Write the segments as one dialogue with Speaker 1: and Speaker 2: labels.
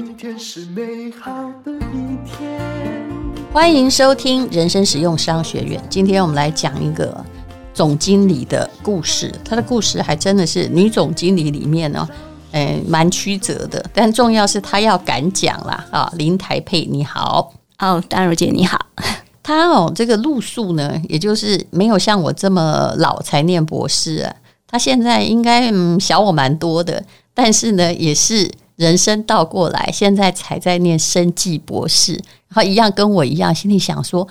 Speaker 1: 今天是美好的一天。
Speaker 2: 欢迎收听人生实用商学院。今天我们来讲一个总经理的故事。他的故事还真的是女总经理里面呢，诶，蛮曲折的。但重要是他要敢讲啦啊！林台佩，你好，
Speaker 3: 哦，丹如姐你好。
Speaker 2: 他哦，这个路数呢，也就是没有像我这么老才念博士啊。他现在应该嗯小我蛮多的，但是呢，也是人生倒过来，现在才在念生计博士，然后一样跟我一样，心里想说，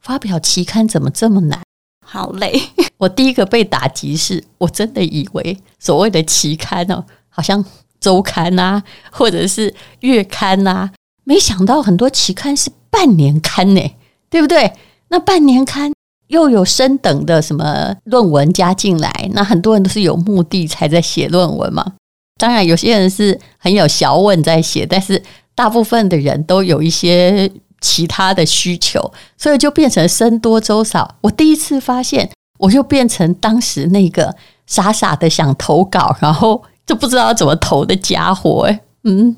Speaker 2: 发表期刊怎么这么难？
Speaker 3: 好累。
Speaker 2: 我第一个被打击是，我真的以为所谓的期刊哦，好像周刊啊，或者是月刊啊，没想到很多期刊是半年刊呢，对不对？那半年刊。又有升等的什么论文加进来，那很多人都是有目的才在写论文嘛。当然，有些人是很有小问在写，但是大部分的人都有一些其他的需求，所以就变成僧多粥少。我第一次发现，我就变成当时那个傻傻的想投稿，然后就不知道怎么投的家伙。哎，嗯，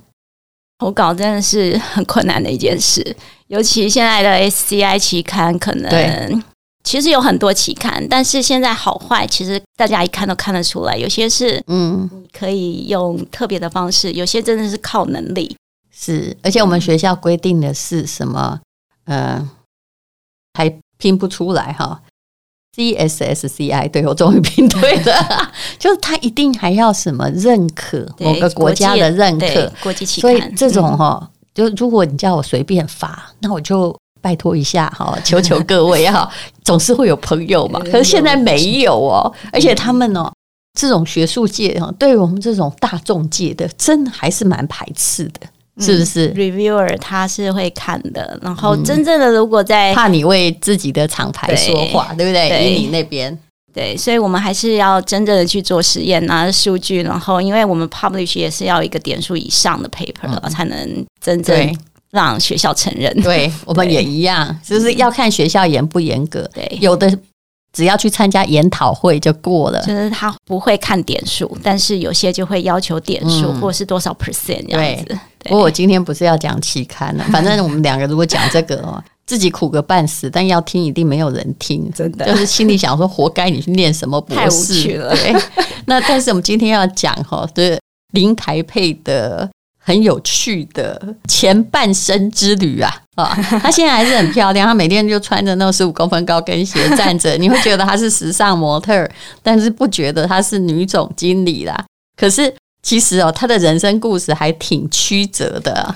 Speaker 3: 投稿真的是很困难的一件事，尤其现在的 SCI 期刊可能。其实有很多期刊，但是现在好坏，其实大家一看都看得出来。有些是嗯，可以用特别的方式；有些真的是靠能力。
Speaker 2: 是，而且我们学校规定的是什么？呃，还拼不出来哈。C S S C I，对，我终于拼对了。就是他一定还要什么认可某个国家的认可
Speaker 3: 国际期
Speaker 2: 刊。所以这种哈，就如果你叫我随便发，那我就。拜托一下哈，求求各位哈，总是会有朋友嘛。可是现在没有哦，而且他们哦，这种学术界哈，对于我们这种大众界的，真的还是蛮排斥的，是不是
Speaker 3: ？Reviewer 他是会看的，然后真正的如果在
Speaker 2: 怕你为自己的厂牌说话，对不对？以你那边，
Speaker 3: 对，所以我们还是要真正的去做实验，拿着数据，然后因为我们 publish 也是要一个点数以上的 paper 才能真正。让学校承认，
Speaker 2: 对 我们也一样，就是要看学校严不严格。
Speaker 3: 对，
Speaker 2: 有的只要去参加研讨会就过了，
Speaker 3: 就是他不会看点数，但是有些就会要求点数、嗯、或是多少 percent 这样子。对，不过我
Speaker 2: 今天不是要讲期刊了，反正我们两个如果讲这个哦，自己苦个半死，但要听一定没有人听，
Speaker 3: 真的。
Speaker 2: 就是心里想说，活该你去念什么博士，太无
Speaker 3: 趣了。
Speaker 2: 对，那但是我们今天要讲哈，对林台佩的。很有趣的前半生之旅啊啊！她现在还是很漂亮，她每天就穿着那十五公分高跟鞋站着，你会觉得她是时尚模特，但是不觉得她是女总经理啦。可是其实哦，她的人生故事还挺曲折的。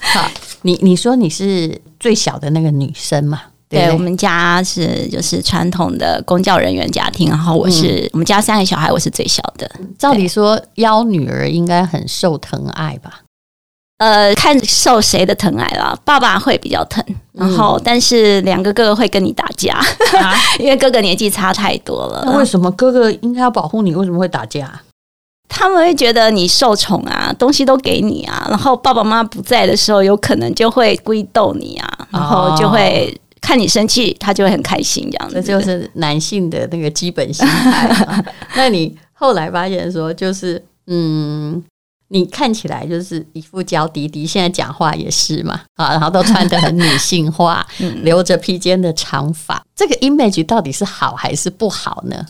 Speaker 2: 好，你你说你是最小的那个女生嘛？
Speaker 3: 对，对，我们家是就是传统的公教人员家庭，然后我是、嗯、我们家三个小孩，我是最小的。
Speaker 2: 照理说，幺女儿应该很受疼爱吧？
Speaker 3: 呃，看受谁的疼爱啦。爸爸会比较疼，然后、嗯、但是两个哥哥会跟你打架，啊、因为哥哥年纪差太多了。
Speaker 2: 那为什么哥哥应该要保护你？为什么会打架？
Speaker 3: 他们会觉得你受宠啊，东西都给你啊，然后爸爸妈妈不在的时候，有可能就会故意逗你啊，然后就会。哦看你生气，他就会很开心，这样子。
Speaker 2: 这就是男性的那个基本心态。那你后来发现说，就是嗯，你看起来就是一副娇滴滴，现在讲话也是嘛啊，然后都穿的很女性化，留着披肩的长发，这个 image 到底是好还是不好呢？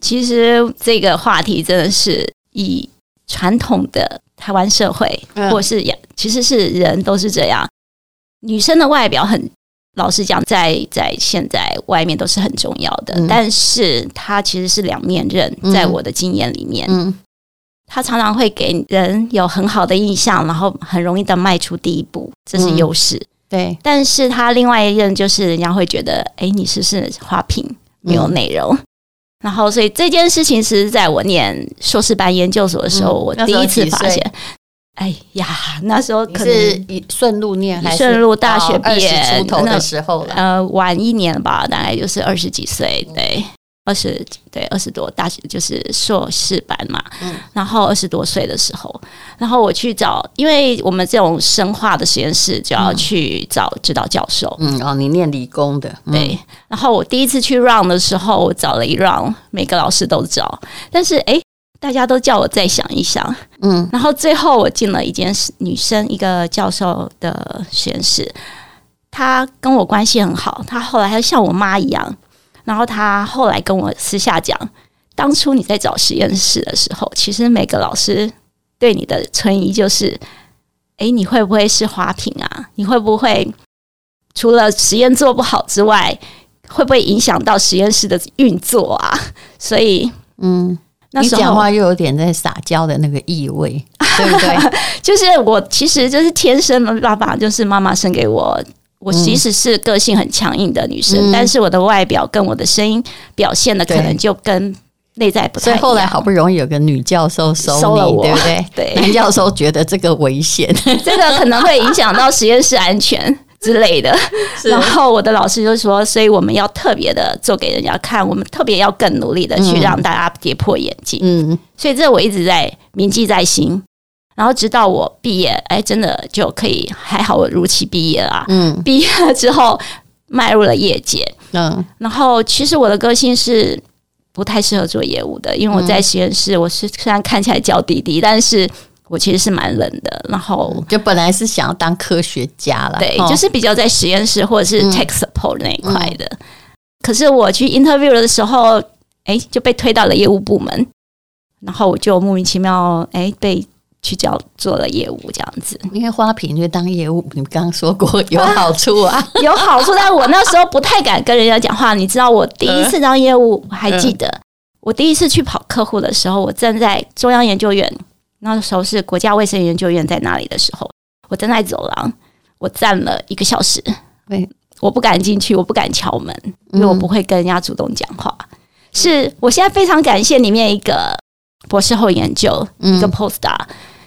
Speaker 3: 其实这个话题真的是以传统的台湾社会，或是其实是人都是这样，女生的外表很。老实讲，在在现在外面都是很重要的，嗯、但是它其实是两面刃。在我的经验里面，嗯，它常常会给人有很好的印象，然后很容易的迈出第一步，这是优势。
Speaker 2: 嗯、对，
Speaker 3: 但是它另外一任就是人家会觉得，哎，你是不是花瓶，没有内容。嗯、然后，所以这件事情是在我念硕士班研究所的时候，嗯、我第一次发现。哎呀，那时候可是
Speaker 2: 顺路念，还是
Speaker 3: 顺路大学毕业
Speaker 2: 出头的时候了。
Speaker 3: 呃，晚一年吧，大概就是二十几岁，对，二十对二十多，大学就是硕士班嘛。嗯，然后二十多岁的时候，然后我去找，因为我们这种生化的实验室就要去找指导教授。
Speaker 2: 嗯，哦，你念理工的，
Speaker 3: 对。然后我第一次去 run 的时候，我找了一 run，每个老师都找，但是哎。大家都叫我再想一想，嗯，然后最后我进了一间女生一个教授的实验室，她跟我关系很好，她后来还像我妈一样，然后她后来跟我私下讲，当初你在找实验室的时候，其实每个老师对你的存疑就是，哎，你会不会是花瓶啊？你会不会除了实验做不好之外，会不会影响到实验室的运作啊？所以，嗯。
Speaker 2: 你讲话又有点在撒娇的那个意味，对不对？
Speaker 3: 就是我其实就是天生的爸爸，就是妈妈生给我。我其实是个性很强硬的女生，嗯、但是我的外表跟我的声音表现的可能就跟内在不太一样。
Speaker 2: 所以后来好不容易有个女教授收你，收了我，对不对？
Speaker 3: 对，
Speaker 2: 男教授觉得这个危险，
Speaker 3: 这个可能会影响到实验室安全。之类的，然后我的老师就说，所以我们要特别的做给人家看，我们特别要更努力的去让大家跌破眼镜。嗯，所以这我一直在铭记在心。然后直到我毕业，哎，真的就可以还好，我如期毕业了。嗯，毕业了之后迈入了业界。嗯，然后其实我的个性是不太适合做业务的，因为我在实验室，我是虽然看起来娇滴滴，但是。我其实是蛮冷的，然后
Speaker 2: 就本来是想要当科学家了，
Speaker 3: 对，就是比较在实验室或者是 tech support 那一块的。可是我去 interview 的时候，哎，就被推到了业务部门，然后我就莫名其妙哎被去叫做了业务这样子。
Speaker 2: 因为花瓶就当业务，你刚刚说过有好处啊，
Speaker 3: 有好处。但我那时候不太敢跟人家讲话，你知道，我第一次当业务，我还记得我第一次去跑客户的时候，我站在中央研究院。那时候是国家卫生研究院在那里的时候，我站在走廊，我站了一个小时，对，我不敢进去，我不敢敲门，因为我不会跟人家主动讲话。嗯、是我现在非常感谢里面一个博士后研究、嗯、一个 postdoc，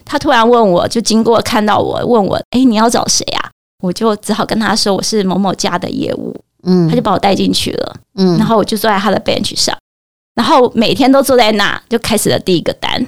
Speaker 3: 他突然问我就经过看到我问我，哎，你要找谁啊？我就只好跟他说我是某某家的业务，嗯，他就把我带进去了，嗯，然后我就坐在他的 bench 上，然后每天都坐在那，就开始了第一个单。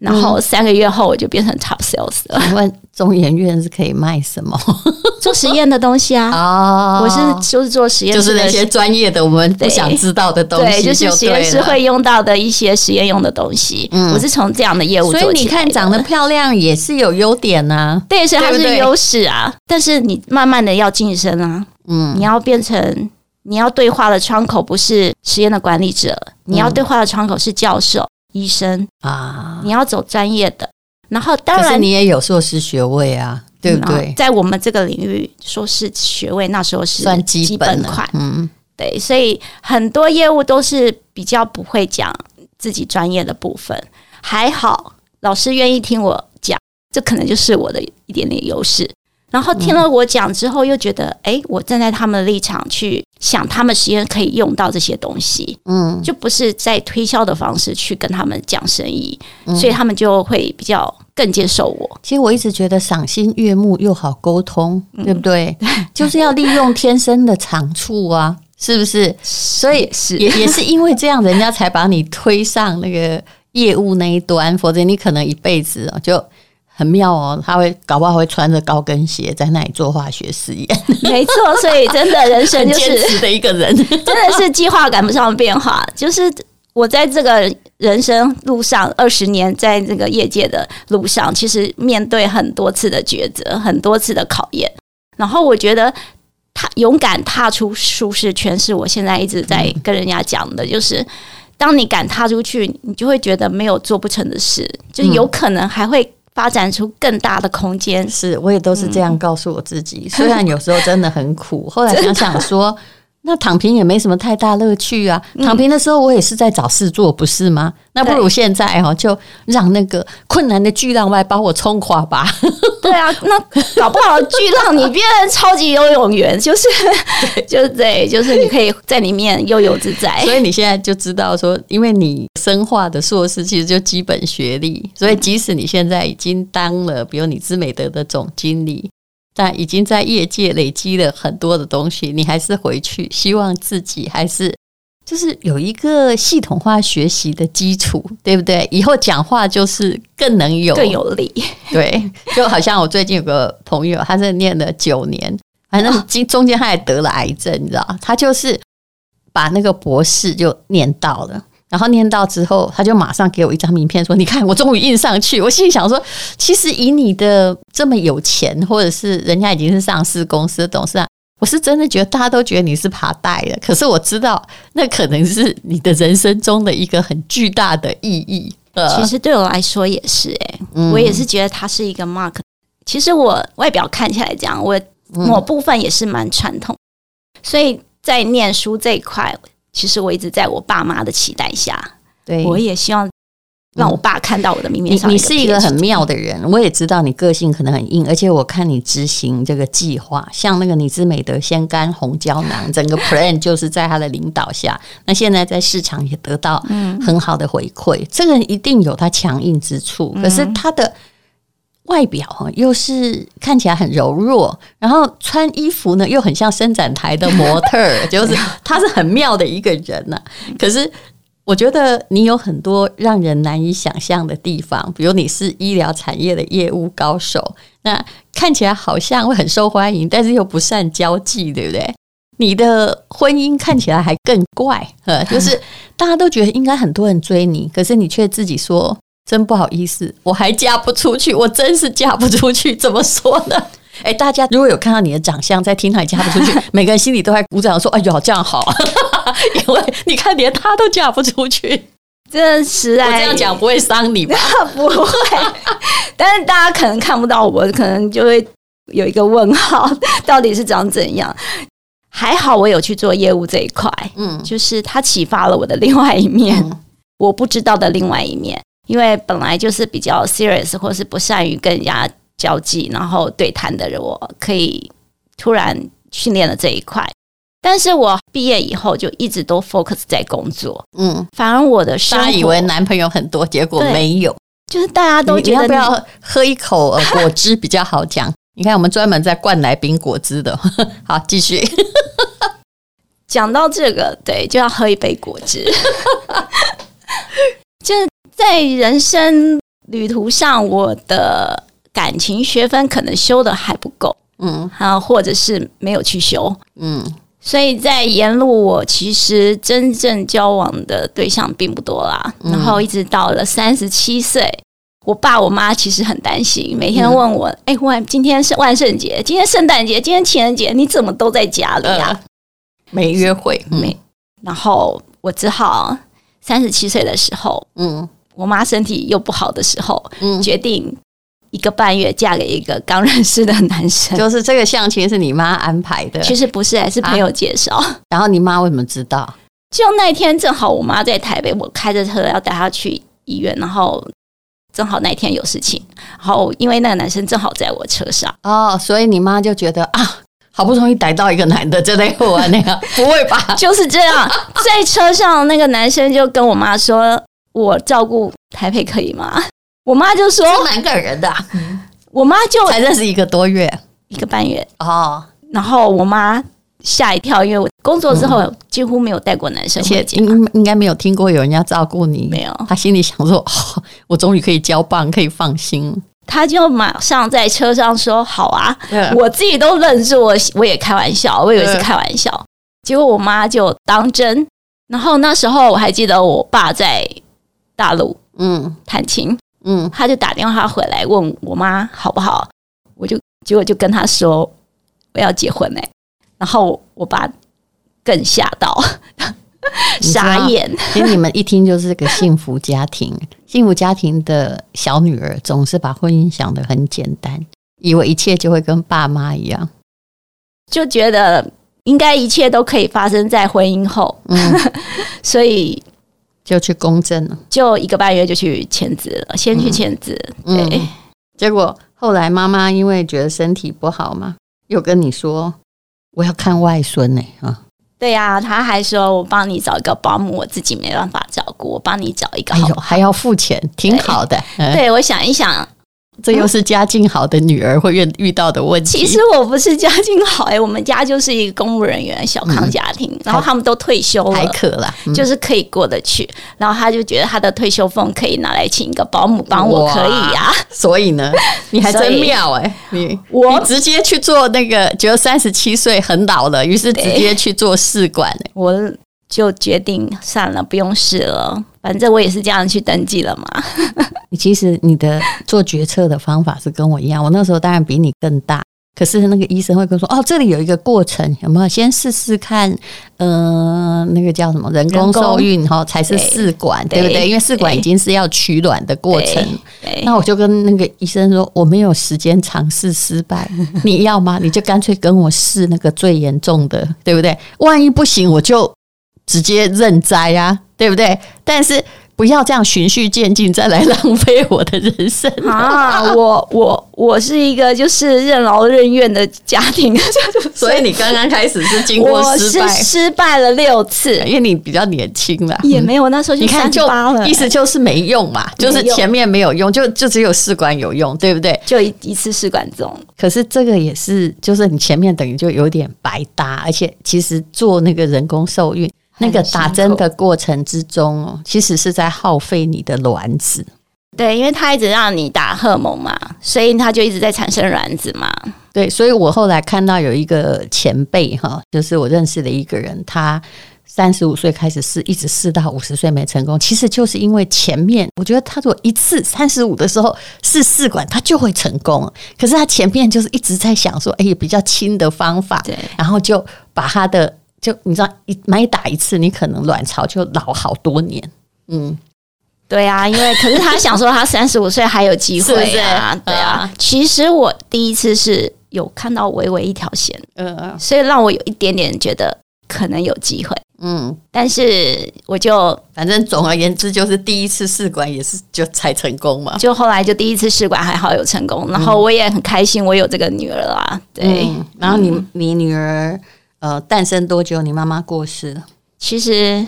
Speaker 3: 然后三个月后，我就变成 top sales 了。
Speaker 2: 请问中研院是可以卖什么？
Speaker 3: 做实验的东西啊！哦，我是就是做实验，
Speaker 2: 就是那些专业的我们不想知道的东西，
Speaker 3: 对，就是实验室会用到的一些实验用的东西。嗯，我是从这样的业务。
Speaker 2: 所以你看，长得漂亮也是有优点呐、啊，
Speaker 3: 对，所以它是优势啊。但是你慢慢的要晋升啊，嗯，你要变成你要对话的窗口不是实验的管理者，你要对话的窗口是教授。医生啊，你要走专业的，然后当然
Speaker 2: 你也有硕士学位啊，对不对？
Speaker 3: 在我们这个领域，硕士学位那时候是
Speaker 2: 算基本
Speaker 3: 款，嗯，对，所以很多业务都是比较不会讲自己专业的部分，还好老师愿意听我讲，这可能就是我的一点点优势。然后听了我讲之后，又觉得，哎、嗯，我站在他们的立场去想，他们实验可以用到这些东西，嗯，就不是在推销的方式去跟他们讲生意，嗯、所以他们就会比较更接受我。
Speaker 2: 其实我一直觉得赏心悦目又好沟通，嗯、对不对？就是要利用天生的长处啊，是不是？所以是也也是因为这样，人家才把你推上那个业务那一端，否则你可能一辈子啊就。很妙哦，他会搞不好会穿着高跟鞋在那里做化学实验。
Speaker 3: 没错，所以真的人生就是
Speaker 2: 的一个人，真
Speaker 3: 的是计划赶不上变化。就是我在这个人生路上二十年，在这个业界的路上，其实面对很多次的抉择，很多次的考验。然后我觉得他勇敢踏出舒适圈，是我现在一直在跟人家讲的，就是当你敢踏出去，你就会觉得没有做不成的事，就有可能还会。发展出更大的空间，
Speaker 2: 是我也都是这样告诉我自己。嗯、虽然有时候真的很苦，后来想想说。那躺平也没什么太大乐趣啊！躺平的时候，我也是在找事做，不是吗？那不如现在哈，就让那个困难的巨浪来把我冲垮吧。
Speaker 3: 对啊，那搞不好巨浪你变成超级游泳员，就是 就是对，就是你可以在里面悠游自在。
Speaker 2: 所以你现在就知道说，因为你生化的硕士其实就基本学历，所以即使你现在已经当了，比如你资美德的总经理。但已经在业界累积了很多的东西，你还是回去，希望自己还是就是有一个系统化学习的基础，对不对？以后讲话就是更能有
Speaker 3: 更有力。
Speaker 2: 对，就好像我最近有个朋友，他是念了九年，反正中中间他也得了癌症，你知道，他就是把那个博士就念到了。然后念到之后，他就马上给我一张名片，说：“你看，我终于印上去。”我心里想说，其实以你的这么有钱，或者是人家已经是上市公司的董事长，我是真的觉得大家都觉得你是爬代的。可是我知道，那可能是你的人生中的一个很巨大的意义。
Speaker 3: 其实对我来说也是、欸，诶，我也是觉得它是一个 mark。其实我外表看起来这样，我某部分也是蛮传统，所以在念书这一块，其实我一直在我爸妈的期待下，对，我也希望让我爸看到我的明面上。
Speaker 2: 你你是一个很妙的人，我也知道你个性可能很硬，而且我看你执行这个计划，像那个你之美德鲜干红胶囊，整个 plan 就是在他的领导下，那现在在市场也得到很好的回馈，这个人一定有他强硬之处，可是他的。外表哈又是看起来很柔弱，然后穿衣服呢又很像伸展台的模特儿，就是他是很妙的一个人呐、啊。可是我觉得你有很多让人难以想象的地方，比如你是医疗产业的业务高手，那看起来好像会很受欢迎，但是又不善交际，对不对？你的婚姻看起来还更怪，呃，就是 大家都觉得应该很多人追你，可是你却自己说。真不好意思，我还嫁不出去，我真是嫁不出去。怎么说呢？哎，大家如果有看到你的长相，在听他嫁不出去，每个人心里都在鼓掌说：“哎呦，这样好。” 因为你看，连他都嫁不出去，
Speaker 3: 真实在。
Speaker 2: 我这样讲不会伤你吧？
Speaker 3: 不会。但是大家可能看不到我，可能就会有一个问号，到底是长怎样？还好我有去做业务这一块，嗯，就是他启发了我的另外一面，嗯、我不知道的另外一面。因为本来就是比较 serious 或是不善于跟人家交际，然后对谈的人，我可以突然训练了这一块。但是我毕业以后就一直都 focus 在工作，嗯，反而我的生活，
Speaker 2: 以为男朋友很多，结果没有，
Speaker 3: 就是大家都觉得你，
Speaker 2: 你要不要喝一口呃果汁比较好讲？你看我们专门在灌来宾果汁的，好，继续。
Speaker 3: 讲到这个，对，就要喝一杯果汁，就是。在人生旅途上，我的感情学分可能修的还不够，嗯，啊，或者是没有去修，嗯，所以在沿路，我其实真正交往的对象并不多啦。嗯、然后一直到了三十七岁，我爸我妈其实很担心，每天问我：“哎、嗯，万，今天是万圣节，今天圣诞节，今天情人节，你怎么都在家里呀、啊呃？没约会，没。嗯”然后我只好三十七岁的时候，嗯。我妈身体又不好的时候，嗯，决定一个半月嫁给一个刚认识的男生。
Speaker 2: 就是这个相亲是你妈安排的？
Speaker 3: 其实不是，还是朋友介绍。啊，
Speaker 2: 然后你妈为什么知道？
Speaker 3: 就那天正好我妈在台北，我开着车要带她去医院，然后正好那天有事情，然后因为那个男生正好在我车上，
Speaker 2: 哦，所以你妈就觉得啊，好不容易逮到一个男的，就得我那个 不会吧？
Speaker 3: 就是这样，在车上那个男生就跟我妈说。我照顾台北可以吗？我妈就说
Speaker 2: 蛮感人的、啊。
Speaker 3: 我妈就
Speaker 2: 才认识一个多月，
Speaker 3: 一个半月
Speaker 2: 哦。
Speaker 3: 然后我妈吓一跳，因为我工作之后几乎没有带过男生回家，
Speaker 2: 应应该没有听过有人要照顾你。
Speaker 3: 没有，
Speaker 2: 她心里想说：“ 哦、我终于可以交棒，可以放心。”
Speaker 3: 她就马上在车上说：“好啊。”我自己都愣住，我我也开玩笑，我以为是开玩笑。结果我妈就当真。然后那时候我还记得我爸在。大陆，嗯，探亲，嗯，他就打电话回来问我妈好不好，我就结果就跟他说我要结婚嘞，然后我爸更吓到，傻眼。
Speaker 2: 所以你们一听就是个幸福家庭，幸福家庭的小女儿总是把婚姻想得很简单，以为一切就会跟爸妈一样，
Speaker 3: 就觉得应该一切都可以发生在婚姻后，嗯，所以。
Speaker 2: 就去公证了，
Speaker 3: 就一个半月就去签字了，先去签字。嗯、对、嗯，
Speaker 2: 结果后来妈妈因为觉得身体不好嘛，又跟你说我要看外孙呢。啊，
Speaker 3: 对呀、啊，他还说我帮你找一个保姆，我自己没办法照顾，我帮你找一个好好，
Speaker 2: 哎，还要付钱，挺好的。
Speaker 3: 对我想一想。
Speaker 2: 这又是家境好的女儿会遇遇到的问题。
Speaker 3: 其实我不是家境好哎，我们家就是一个公务人员小康家庭，然后他们都退休了，
Speaker 2: 还可了，
Speaker 3: 就是可以过得去。然后他就觉得他的退休俸可以拿来请一个保姆帮我，可以呀。
Speaker 2: 所以呢，你还真妙哎，你我你直接去做那个，觉得三十七岁很老了，于是直接去做试管。
Speaker 3: 我就决定算了，不用试了。反正我也是这样去登记了嘛。
Speaker 2: 你其实你的做决策的方法是跟我一样，我那时候当然比你更大。可是那个医生会跟我说：“哦，这里有一个过程，有没有先试试看？嗯、呃，那个叫什么人工受孕哈，才是试管，对，对不对？因为试管已经是要取卵的过程。那我就跟那个医生说，我没有时间尝试失败，你要吗？你就干脆跟我试那个最严重的，对不对？万一不行，我就直接认栽啊，对不对？但是。”不要这样循序渐进，再来浪费我的人生
Speaker 3: 啊！我我我是一个就是任劳任怨的家庭，
Speaker 2: 所以你刚刚开始是经过失败，
Speaker 3: 失败了六次，
Speaker 2: 因为你比较年轻了，
Speaker 3: 也没有那时候就三十八了，
Speaker 2: 意思就是没用嘛，就是前面没有用，就就只有试管有用，对不对？
Speaker 3: 就一一次试管中，
Speaker 2: 可是这个也是，就是你前面等于就有点白搭，而且其实做那个人工受孕。那个打针的过程之中，其实是在耗费你的卵子。
Speaker 3: 对，因为他一直让你打荷尔蒙嘛，所以他就一直在产生卵子嘛。
Speaker 2: 对，所以我后来看到有一个前辈哈，就是我认识的一个人，他三十五岁开始试，一直试到五十岁没成功。其实就是因为前面，我觉得他如果一次三十五的时候试试管，他就会成功。可是他前面就是一直在想说，哎，比较轻的方法，对，然后就把他的。就你知道，一每打一次，你可能卵巢就老好多年。嗯，
Speaker 3: 对啊，因为可是他想说他三十五岁还有机会啊，是是啊对啊。其实我第一次是有看到微微一条线，嗯嗯，所以让我有一点点觉得可能有机会。嗯，但是我就
Speaker 2: 反正总而言之，就是第一次试管也是就才成功嘛。
Speaker 3: 就后来就第一次试管还好有成功，然后我也很开心，我有这个女儿啦。对，
Speaker 2: 嗯、然后你你女儿。呃，诞生多久？你妈妈过世了？
Speaker 3: 其实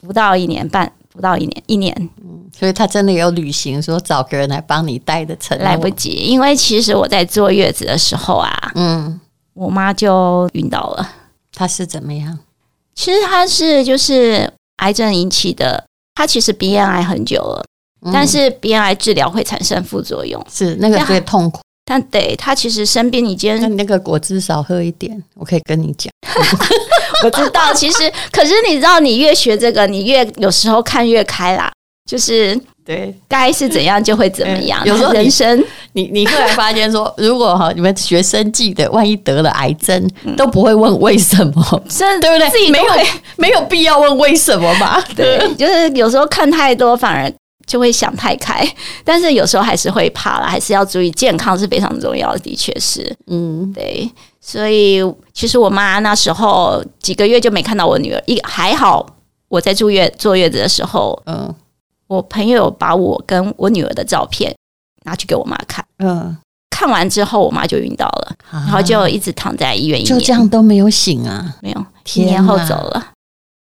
Speaker 3: 不到一年半，不到一年，一年。
Speaker 2: 嗯，所以他真的有履行说找个人来帮你带的承诺。
Speaker 3: 来不及，因为其实我在坐月子的时候啊，嗯，我妈就晕倒了。
Speaker 2: 她是怎么样？
Speaker 3: 其实她是就是癌症引起的，她其实鼻咽癌很久了，嗯，但是鼻咽癌治疗会产生副作用，
Speaker 2: 是那个最痛苦。
Speaker 3: 但得他其实身边已经，
Speaker 2: 那你那个果汁少喝一点，我可以跟你讲。
Speaker 3: 我知道，其实可是你知道，你越学这个，你越有时候看越开啦。就是对，该是怎样就会怎么样。有时候人生，
Speaker 2: 你你后来发现说，如果哈你们学生记的，万一得了癌症，都不会问为什么，
Speaker 3: 真
Speaker 2: 对不对？
Speaker 3: 自己
Speaker 2: 没有没有必要问为什么嘛。
Speaker 3: 对，就是有时候看太多反而。就会想太开，但是有时候还是会怕了，还是要注意健康是非常重要的，的确是，嗯，对，所以其实我妈那时候几个月就没看到我女儿，一还好我在住院坐月子的时候，嗯，我朋友把我跟我女儿的照片拿去给我妈看，嗯，看完之后我妈就晕倒了，然后就一直躺在医院，
Speaker 2: 就这样都没有醒啊，
Speaker 3: 没有，一年后走了。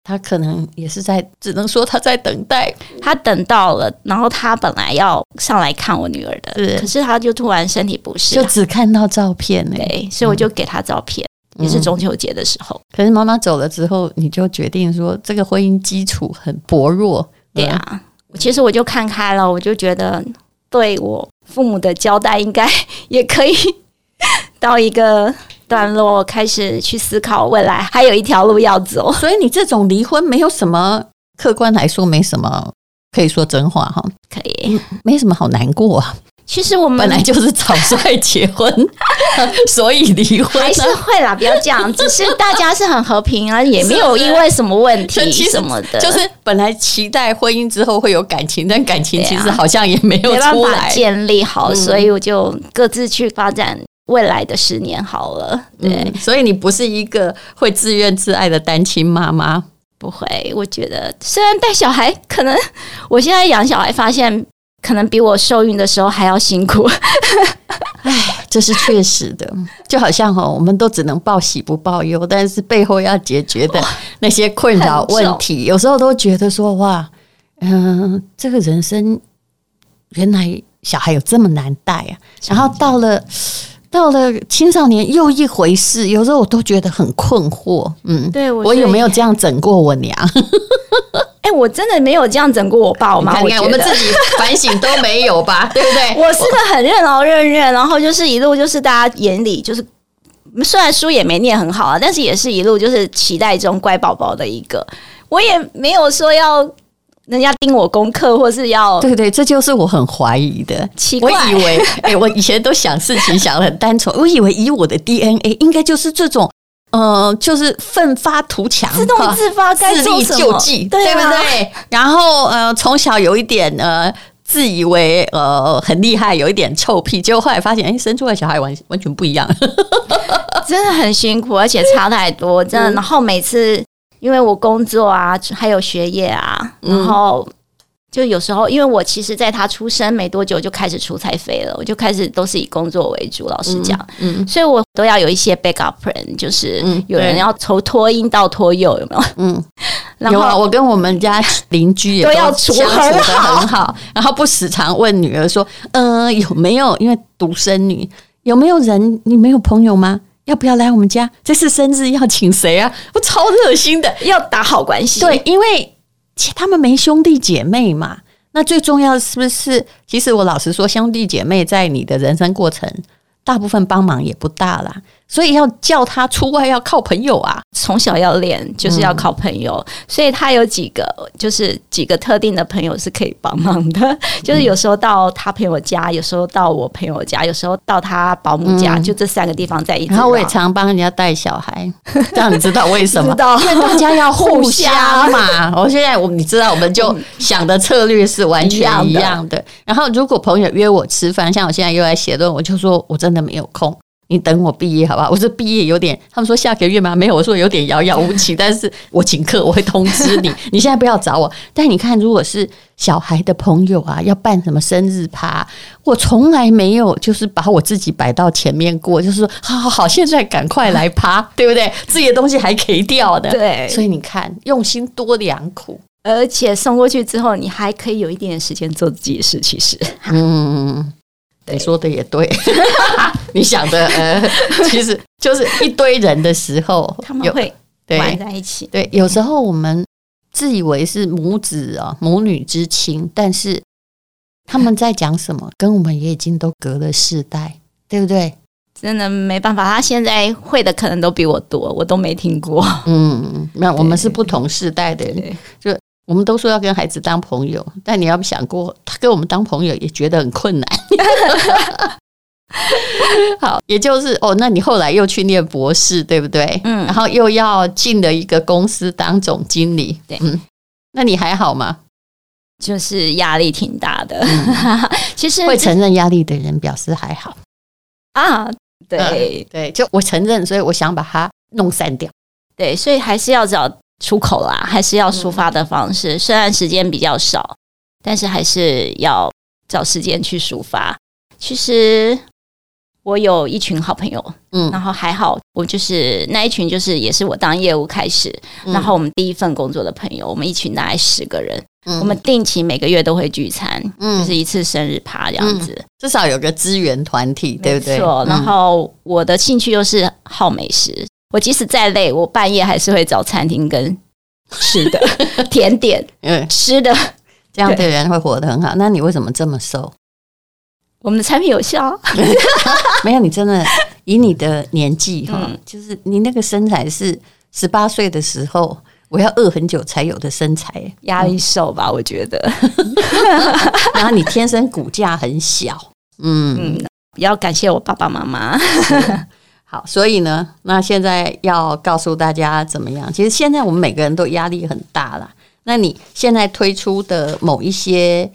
Speaker 2: 他可能也是在，只能说他在等待。
Speaker 3: 他等到了，然后他本来要上来看我女儿的，是可是他就突然身体不适，
Speaker 2: 就只看到照片哎、
Speaker 3: 欸，所以我就给他照片，嗯、也是中秋节的时候。
Speaker 2: 可是妈妈走了之后，你就决定说这个婚姻基础很薄弱，
Speaker 3: 对啊。其实我就看开了，我就觉得对我父母的交代应该 也可以到一个。段落开始去思考未来，还有一条路要走。
Speaker 2: 所以你这种离婚没有什么，客观来说没什么，可以说真话哈。
Speaker 3: 可以，
Speaker 2: 没什么好难过啊。
Speaker 3: 其实我们
Speaker 2: 本来就是草率结婚，所以离婚
Speaker 3: 还是会啦。不要这样，只是大家是很和平啊，也没有因为什么问题 什么的。
Speaker 2: 就是本来期待婚姻之后会有感情，但感情其实好像也没有出来，
Speaker 3: 没办法建立好，所以我就各自去发展。未来的十年好了，对，嗯，
Speaker 2: 所以你不是一个会自怨自艾的单亲妈妈，
Speaker 3: 不会。我觉得虽然带小孩，可能我现在养小孩，发现可能比我受孕的时候还要辛苦。
Speaker 2: 哎，这是确实的，就好像哈，我们都只能报喜不报忧，但是背后要解决的那些困扰问题，有时候都觉得说哇，嗯、呃，这个人生原来小孩有这么难带啊，然后到了。到了青少年又一回事，有时候我都觉得很困惑。嗯，对我，我有没有这样整过我娘？
Speaker 3: 哎、欸，我真的没有这样整过我爸我妈。
Speaker 2: 你看，我们自己反省都没有吧？对不对？
Speaker 3: 我是个很任劳任怨，然后就是一路就是大家眼里就是虽然书也没念很好啊，但是也是一路就是期待中乖宝宝的一个。我也没有说要人家盯我功课，或是要
Speaker 2: 对对，这就是我很怀疑的。
Speaker 3: 奇怪，
Speaker 2: 我以为 哎、欸，我以前都想事情想的很单纯，我以为以我的 DNA 应该就是这种。呃，就是奋发图强，
Speaker 3: 自动自发，该
Speaker 2: 自力救济，对不对？然后呃，从小有一点呃，自以为呃很厉害，有一点臭屁，结果后来发现，哎，生出来小孩完完全不一样，
Speaker 3: 真的很辛苦，而且差太多，真的。然后每次因为我工作啊，还有学业啊，然后。就有时候，因为我其实在他出生没多久就开始出差飞了，我就开始都是以工作为主。老实讲，嗯，嗯，所以我都要有一些 backup plan，就是有人要从托婴到托幼，有没有？嗯，
Speaker 2: 然后有啊，我跟我们家邻居也都要相处得很好，然后不时常问女儿说：“呃，有没有？因为独生女，有没有人？你没有朋友吗？要不要来我们家？这次生日要请谁啊？我超热心的，
Speaker 3: 要打好关系。
Speaker 2: 对，因为。”他们没兄弟姐妹嘛？那最重要的是不是？其实我老实说，兄弟姐妹在你的人生过程，大部分帮忙也不大啦。所以要叫他出外要靠朋友啊，
Speaker 3: 从小要练就是要靠朋友。嗯、所以他有几个，就是几个特定的朋友是可以帮忙的。嗯、就是有时候到他朋友家，有时候到我朋友家，有时候到他保姆家，嗯、就这三个地方在一起。
Speaker 2: 然后我也常帮人家带小孩，让你知道为什么？
Speaker 3: 知道，
Speaker 2: 因为大家要互相嘛。我现在我你知道，我们就想的策略是完全一样的。然后如果朋友约我吃饭，像我现在又在写论文，我就说我真的没有空。你等我毕业好不好？我说毕业有点，他们说下个月吗？没有，我说有点遥遥无期。但是我请客，我会通知你。你现在不要找我。但你看，如果是小孩的朋友啊，要办什么生日趴，我从来没有就是把我自己摆到前面过，就是说好好好，现在赶快来趴，对不对？自己的东西还可以掉的，
Speaker 3: 对。
Speaker 2: 所以你看，用心多良苦，
Speaker 3: 而且送过去之后，你还可以有一点点时间做自己的事。其实，
Speaker 2: 嗯。你说的也对，你想的呃，其实就是一堆人的时候，
Speaker 3: 他们会玩在一起。
Speaker 2: 对，对，有时候我们自以为是母子啊，母女之情，但是他们在讲什么，跟我们也已经都隔了世代，对不对？
Speaker 3: 真的没办法，他现在会的可能都比我多，我都没听过。
Speaker 2: 嗯，那我们是不同世代的人，就。我们都说要跟孩子当朋友，但你要不想过，他跟我们当朋友也觉得很困难。好，也就是哦，那你后来又去念博士，对不对？嗯，然后又要进了一个公司当总经理，对，嗯，那你还好吗？
Speaker 3: 就是压力挺大的。嗯、其实
Speaker 2: 会承认压力的人表示还好
Speaker 3: 啊。对、
Speaker 2: 嗯、对，就我承认，所以我想把它弄散掉。
Speaker 3: 对，所以还是要找。出口啦，还是要抒发的方式。嗯、虽然时间比较少，但是还是要找时间去抒发。其实我有一群好朋友，嗯，然后还好，我就是那一群，就是也是我当业务开始，嗯、然后我们第一份工作的朋友，我们一群大概十个人，嗯、我们定期每个月都会聚餐，嗯，就是一次生日趴这样子，嗯、
Speaker 2: 至少有个资源团体，对不对？
Speaker 3: 错。然后我的兴趣又是好美食。我即使再累，我半夜还是会找餐厅跟吃的 甜点，嗯，吃的
Speaker 2: 这样的人会活得很好。那你为什么这么瘦？
Speaker 3: 我们的产品有效？
Speaker 2: 没有，你真的以你的年纪哈，嗯、就是你那个身材是十八岁的时候，我要饿很久才有的身材，
Speaker 3: 压力瘦吧？我觉得。
Speaker 2: 然后你天生骨架很小，嗯嗯，
Speaker 3: 要感谢我爸爸妈妈。
Speaker 2: 好，所以呢，那现在要告诉大家怎么样？其实现在我们每个人都压力很大啦。那你现在推出的某一些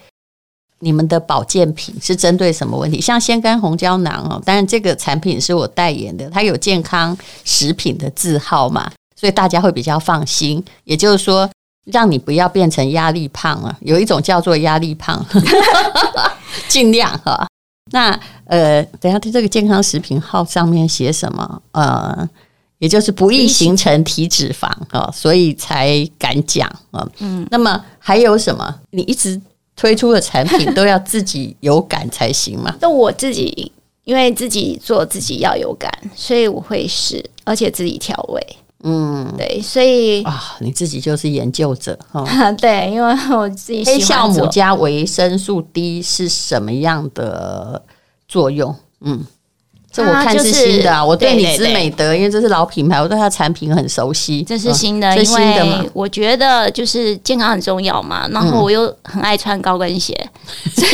Speaker 2: 你们的保健品是针对什么问题？像鲜甘红胶囊哦，当然这个产品是我代言的，它有健康食品的字号嘛，所以大家会比较放心。也就是说，让你不要变成压力胖啊，有一种叫做压力胖，尽量哈。那呃，等下，它这个健康食品号上面写什么？呃，也就是不易形成体脂肪啊，所以才敢讲啊。嗯，那么还有什么？你一直推出的产品都要自己有感才行嘛？
Speaker 3: 那我自己，因为自己做自己要有感，所以我会试，而且自己调味。嗯，对，所以
Speaker 2: 啊，你自己就是研究者哈。
Speaker 3: 对，因为我自己
Speaker 2: 黑酵母加维生素 D 是什么样的作用？嗯，这我看是新的啊！
Speaker 3: 就是、
Speaker 2: 我对你知美德，
Speaker 3: 对对对，
Speaker 2: 因为这是老品牌，我对它产品很熟悉。
Speaker 3: 这是新的，
Speaker 2: 嗯、这是新的嘛？
Speaker 3: 我觉得就是健康很重要嘛。然后我又很爱穿高跟鞋，嗯、所以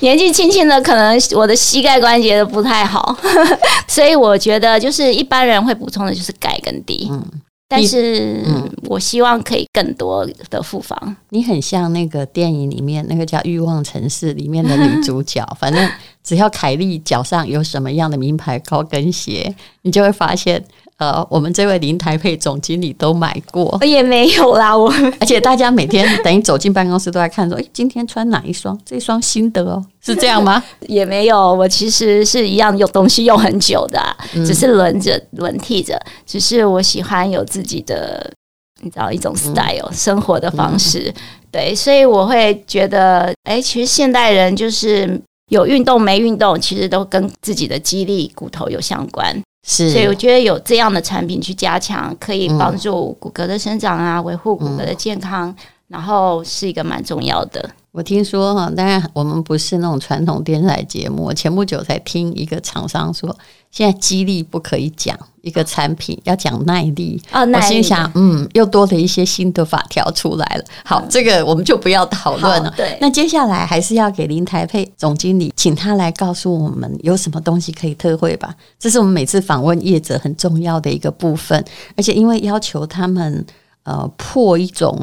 Speaker 3: 年纪轻轻的，可能我的膝盖关节都不太好，所以我觉得就是一般人会补充的就是钙跟 D。嗯。但是，我希望可以更多的复方。
Speaker 2: 你很像那个电影里面那个叫《欲望城市》里面的女主角，反正只要凯莉脚上有什么样的名牌高跟鞋，你就会发现。呃，我们这位林台配总经理都买过，我
Speaker 3: 也没有啦。我
Speaker 2: 而且大家每天等于走进办公室都在看说，哎，今天穿哪一双？这双新的哦，是这样吗？
Speaker 3: 也没有，我其实是一样有东西用很久的，只是轮着轮替着。只是我喜欢有自己的，你知道一种 style、嗯、生活的方式。对，所以我会觉得，哎，其实现代人就是有运动没运动，其实都跟自己的肌力、骨头有相关。
Speaker 2: 是，
Speaker 3: 所以我觉得有这样的产品去加强，可以帮助骨骼的生长啊，维护骨骼的健康，嗯、然后是一个蛮重要的。
Speaker 2: 我听说哈，当然我们不是那种传统电视台节目。我前不久才听一个厂商说，现在激励不可以讲一个产品，要讲耐力。
Speaker 3: 哦，耐力。
Speaker 2: 我心想，嗯，又多了一些新的法条出来了。好，这个我们就不要讨论了。
Speaker 3: 对。
Speaker 2: 那接下来还是要给林台佩总经理，请他来告诉我们有什么东西可以特惠吧。这是我们每次访问业者很重要的一个部分，而且因为要求他们。呃，破一种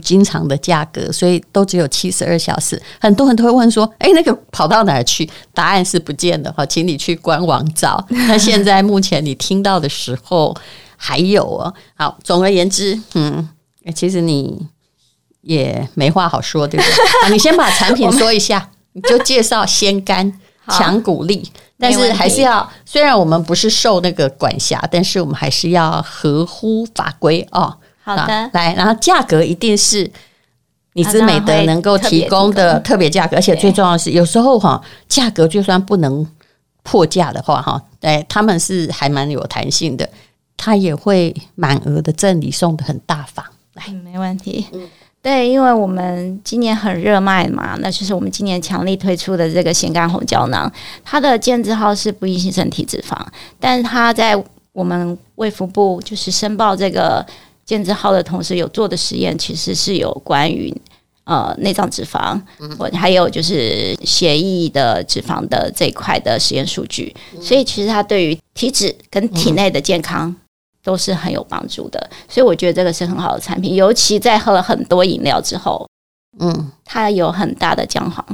Speaker 2: 经常的价格，所以都只有七十二小时。很多人都会问说：“哎，那个跑到哪儿去？”答案是不见的。哈，请你去官网找。那现在目前你听到的时候还有哦。好，总而言之，嗯，其实你也没话好说，对不对？好，你先把产品说一下，你就介绍鲜干强骨力。但是还是要，虽然我们不是受那个管辖，但是我们还是要合乎法规哦。
Speaker 3: 好的，
Speaker 2: 来，然后价格一定是你知美德能够提供的特别价格，而且最重要的是，有时候哈，价格就算不能破价的话哈，哎，他们是还蛮有弹性的，他也会满额的赠礼送的很大方。来，
Speaker 3: 没问题。对，因为我们今年很热卖嘛，那就是我们今年强力推出的这个咸肝红胶囊，它的健字号是不易形成体脂肪，但是它在我们卫福部就是申报这个。健字号的同时有做的实验，其实是有关于呃内脏脂肪，我还有就是血液的脂肪的这一块的实验数据，所以其实它对于体脂跟体内的健康都是很有帮助的，所以我觉得这个是很好的产品，尤其在喝了很多饮料之后，嗯，它有很大的姜黄，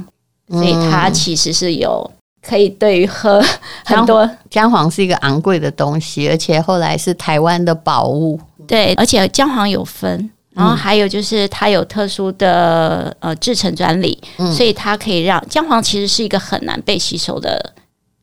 Speaker 3: 所以它其实是有。可以对于喝 很多
Speaker 2: 姜黄是一个昂贵的东西，而且后来是台湾的宝物。
Speaker 3: 对，而且姜黄有分，然后还有就是它有特殊的呃制成专利，嗯、所以它可以让姜黄其实是一个很难被吸收的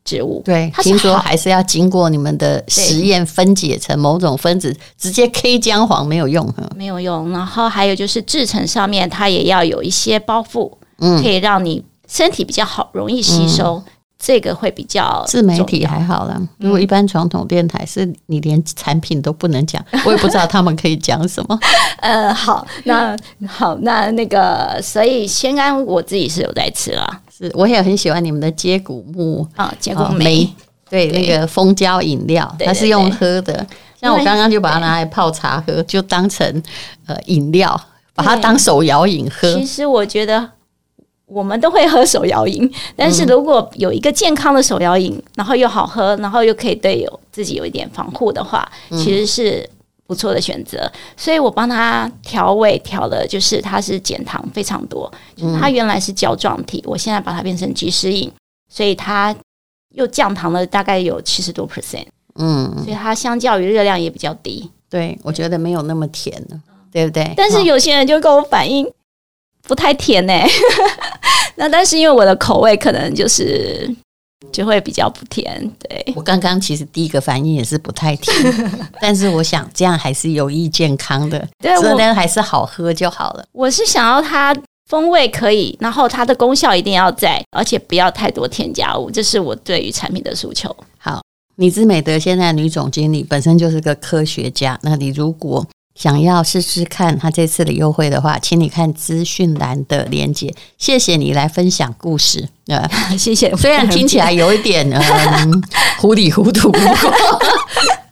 Speaker 3: 植物。
Speaker 2: 对，听说还是要经过你们的实验分解成某种分子，直接 K 姜黄没有用，
Speaker 3: 没有用。然后还有就是制成上面它也要有一些包覆，嗯，可以让你身体比较好容易吸收。嗯这个会比较
Speaker 2: 自媒体还好啦，如果一般传统电台是你连产品都不能讲，我也不知道他们可以讲什么。
Speaker 3: 呃，好，那好，那那个，所以鲜安我自己是有在吃啦，
Speaker 2: 是我也很喜欢你们的接骨木。
Speaker 3: 啊，接骨梅，
Speaker 2: 对，那个蜂胶饮料，它是用喝的，像我刚刚就把它拿来泡茶喝，就当成呃饮料，把它当手摇饮喝。
Speaker 3: 其实我觉得。我们都会喝手摇饮，但是如果有一个健康的手摇饮，然后又好喝，然后又可以对有自己有一点防护的话，其实是不错的选择。所以我帮他调味调的，就是它是减糖非常多。它原来是胶状体，我现在把它变成即食饮，所以它又降糖了大概有七十多 percent。嗯，所以它相较于热量也比较低。
Speaker 2: 对，我觉得没有那么甜了，对不对？
Speaker 3: 但是有些人就跟我反映。不太甜呢、欸，那但是因为我的口味可能就是就会比较不甜。对，
Speaker 2: 我刚刚其实第一个反应也是不太甜，但是我想这样还是有益健康的，对，我还是好喝就好了。
Speaker 3: 我是想要它风味可以，然后它的功效一定要在，而且不要太多添加物，这是我对于产品的诉求。
Speaker 2: 好，你之美德现在女总经理本身就是个科学家，那你如果想要试试看他这次的优惠的话，请你看资讯栏的链接。谢谢你来分享故事，呃，
Speaker 3: 谢谢。
Speaker 2: 虽然听起来有一点 嗯糊里糊涂。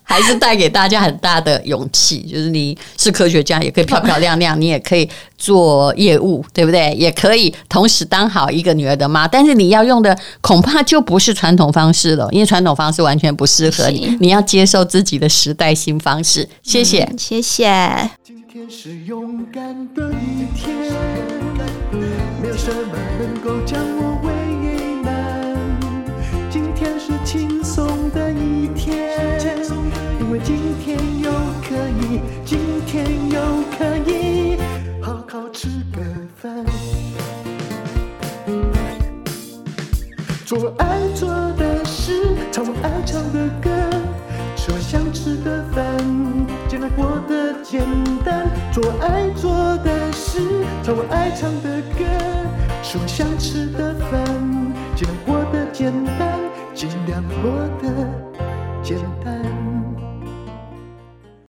Speaker 2: 还是带给大家很大的勇气，就是你是科学家，也可以漂漂亮亮，你也可以做业务，对不对？也可以同时当好一个女儿的妈，但是你要用的恐怕就不是传统方式了，因为传统方式完全不适合你。你要接受自己的时代新方式。谢谢，
Speaker 3: 嗯、谢谢。
Speaker 1: 今天是勇敢的一天，没有什么能够将我今天又可以，今天又可以好好吃个饭，做我爱做的事，唱我爱唱的歌，吃我想吃的饭，尽量过得简单。做我爱做的事，唱我爱唱的歌，吃我想吃的饭，尽量过得简单，尽量过得简单。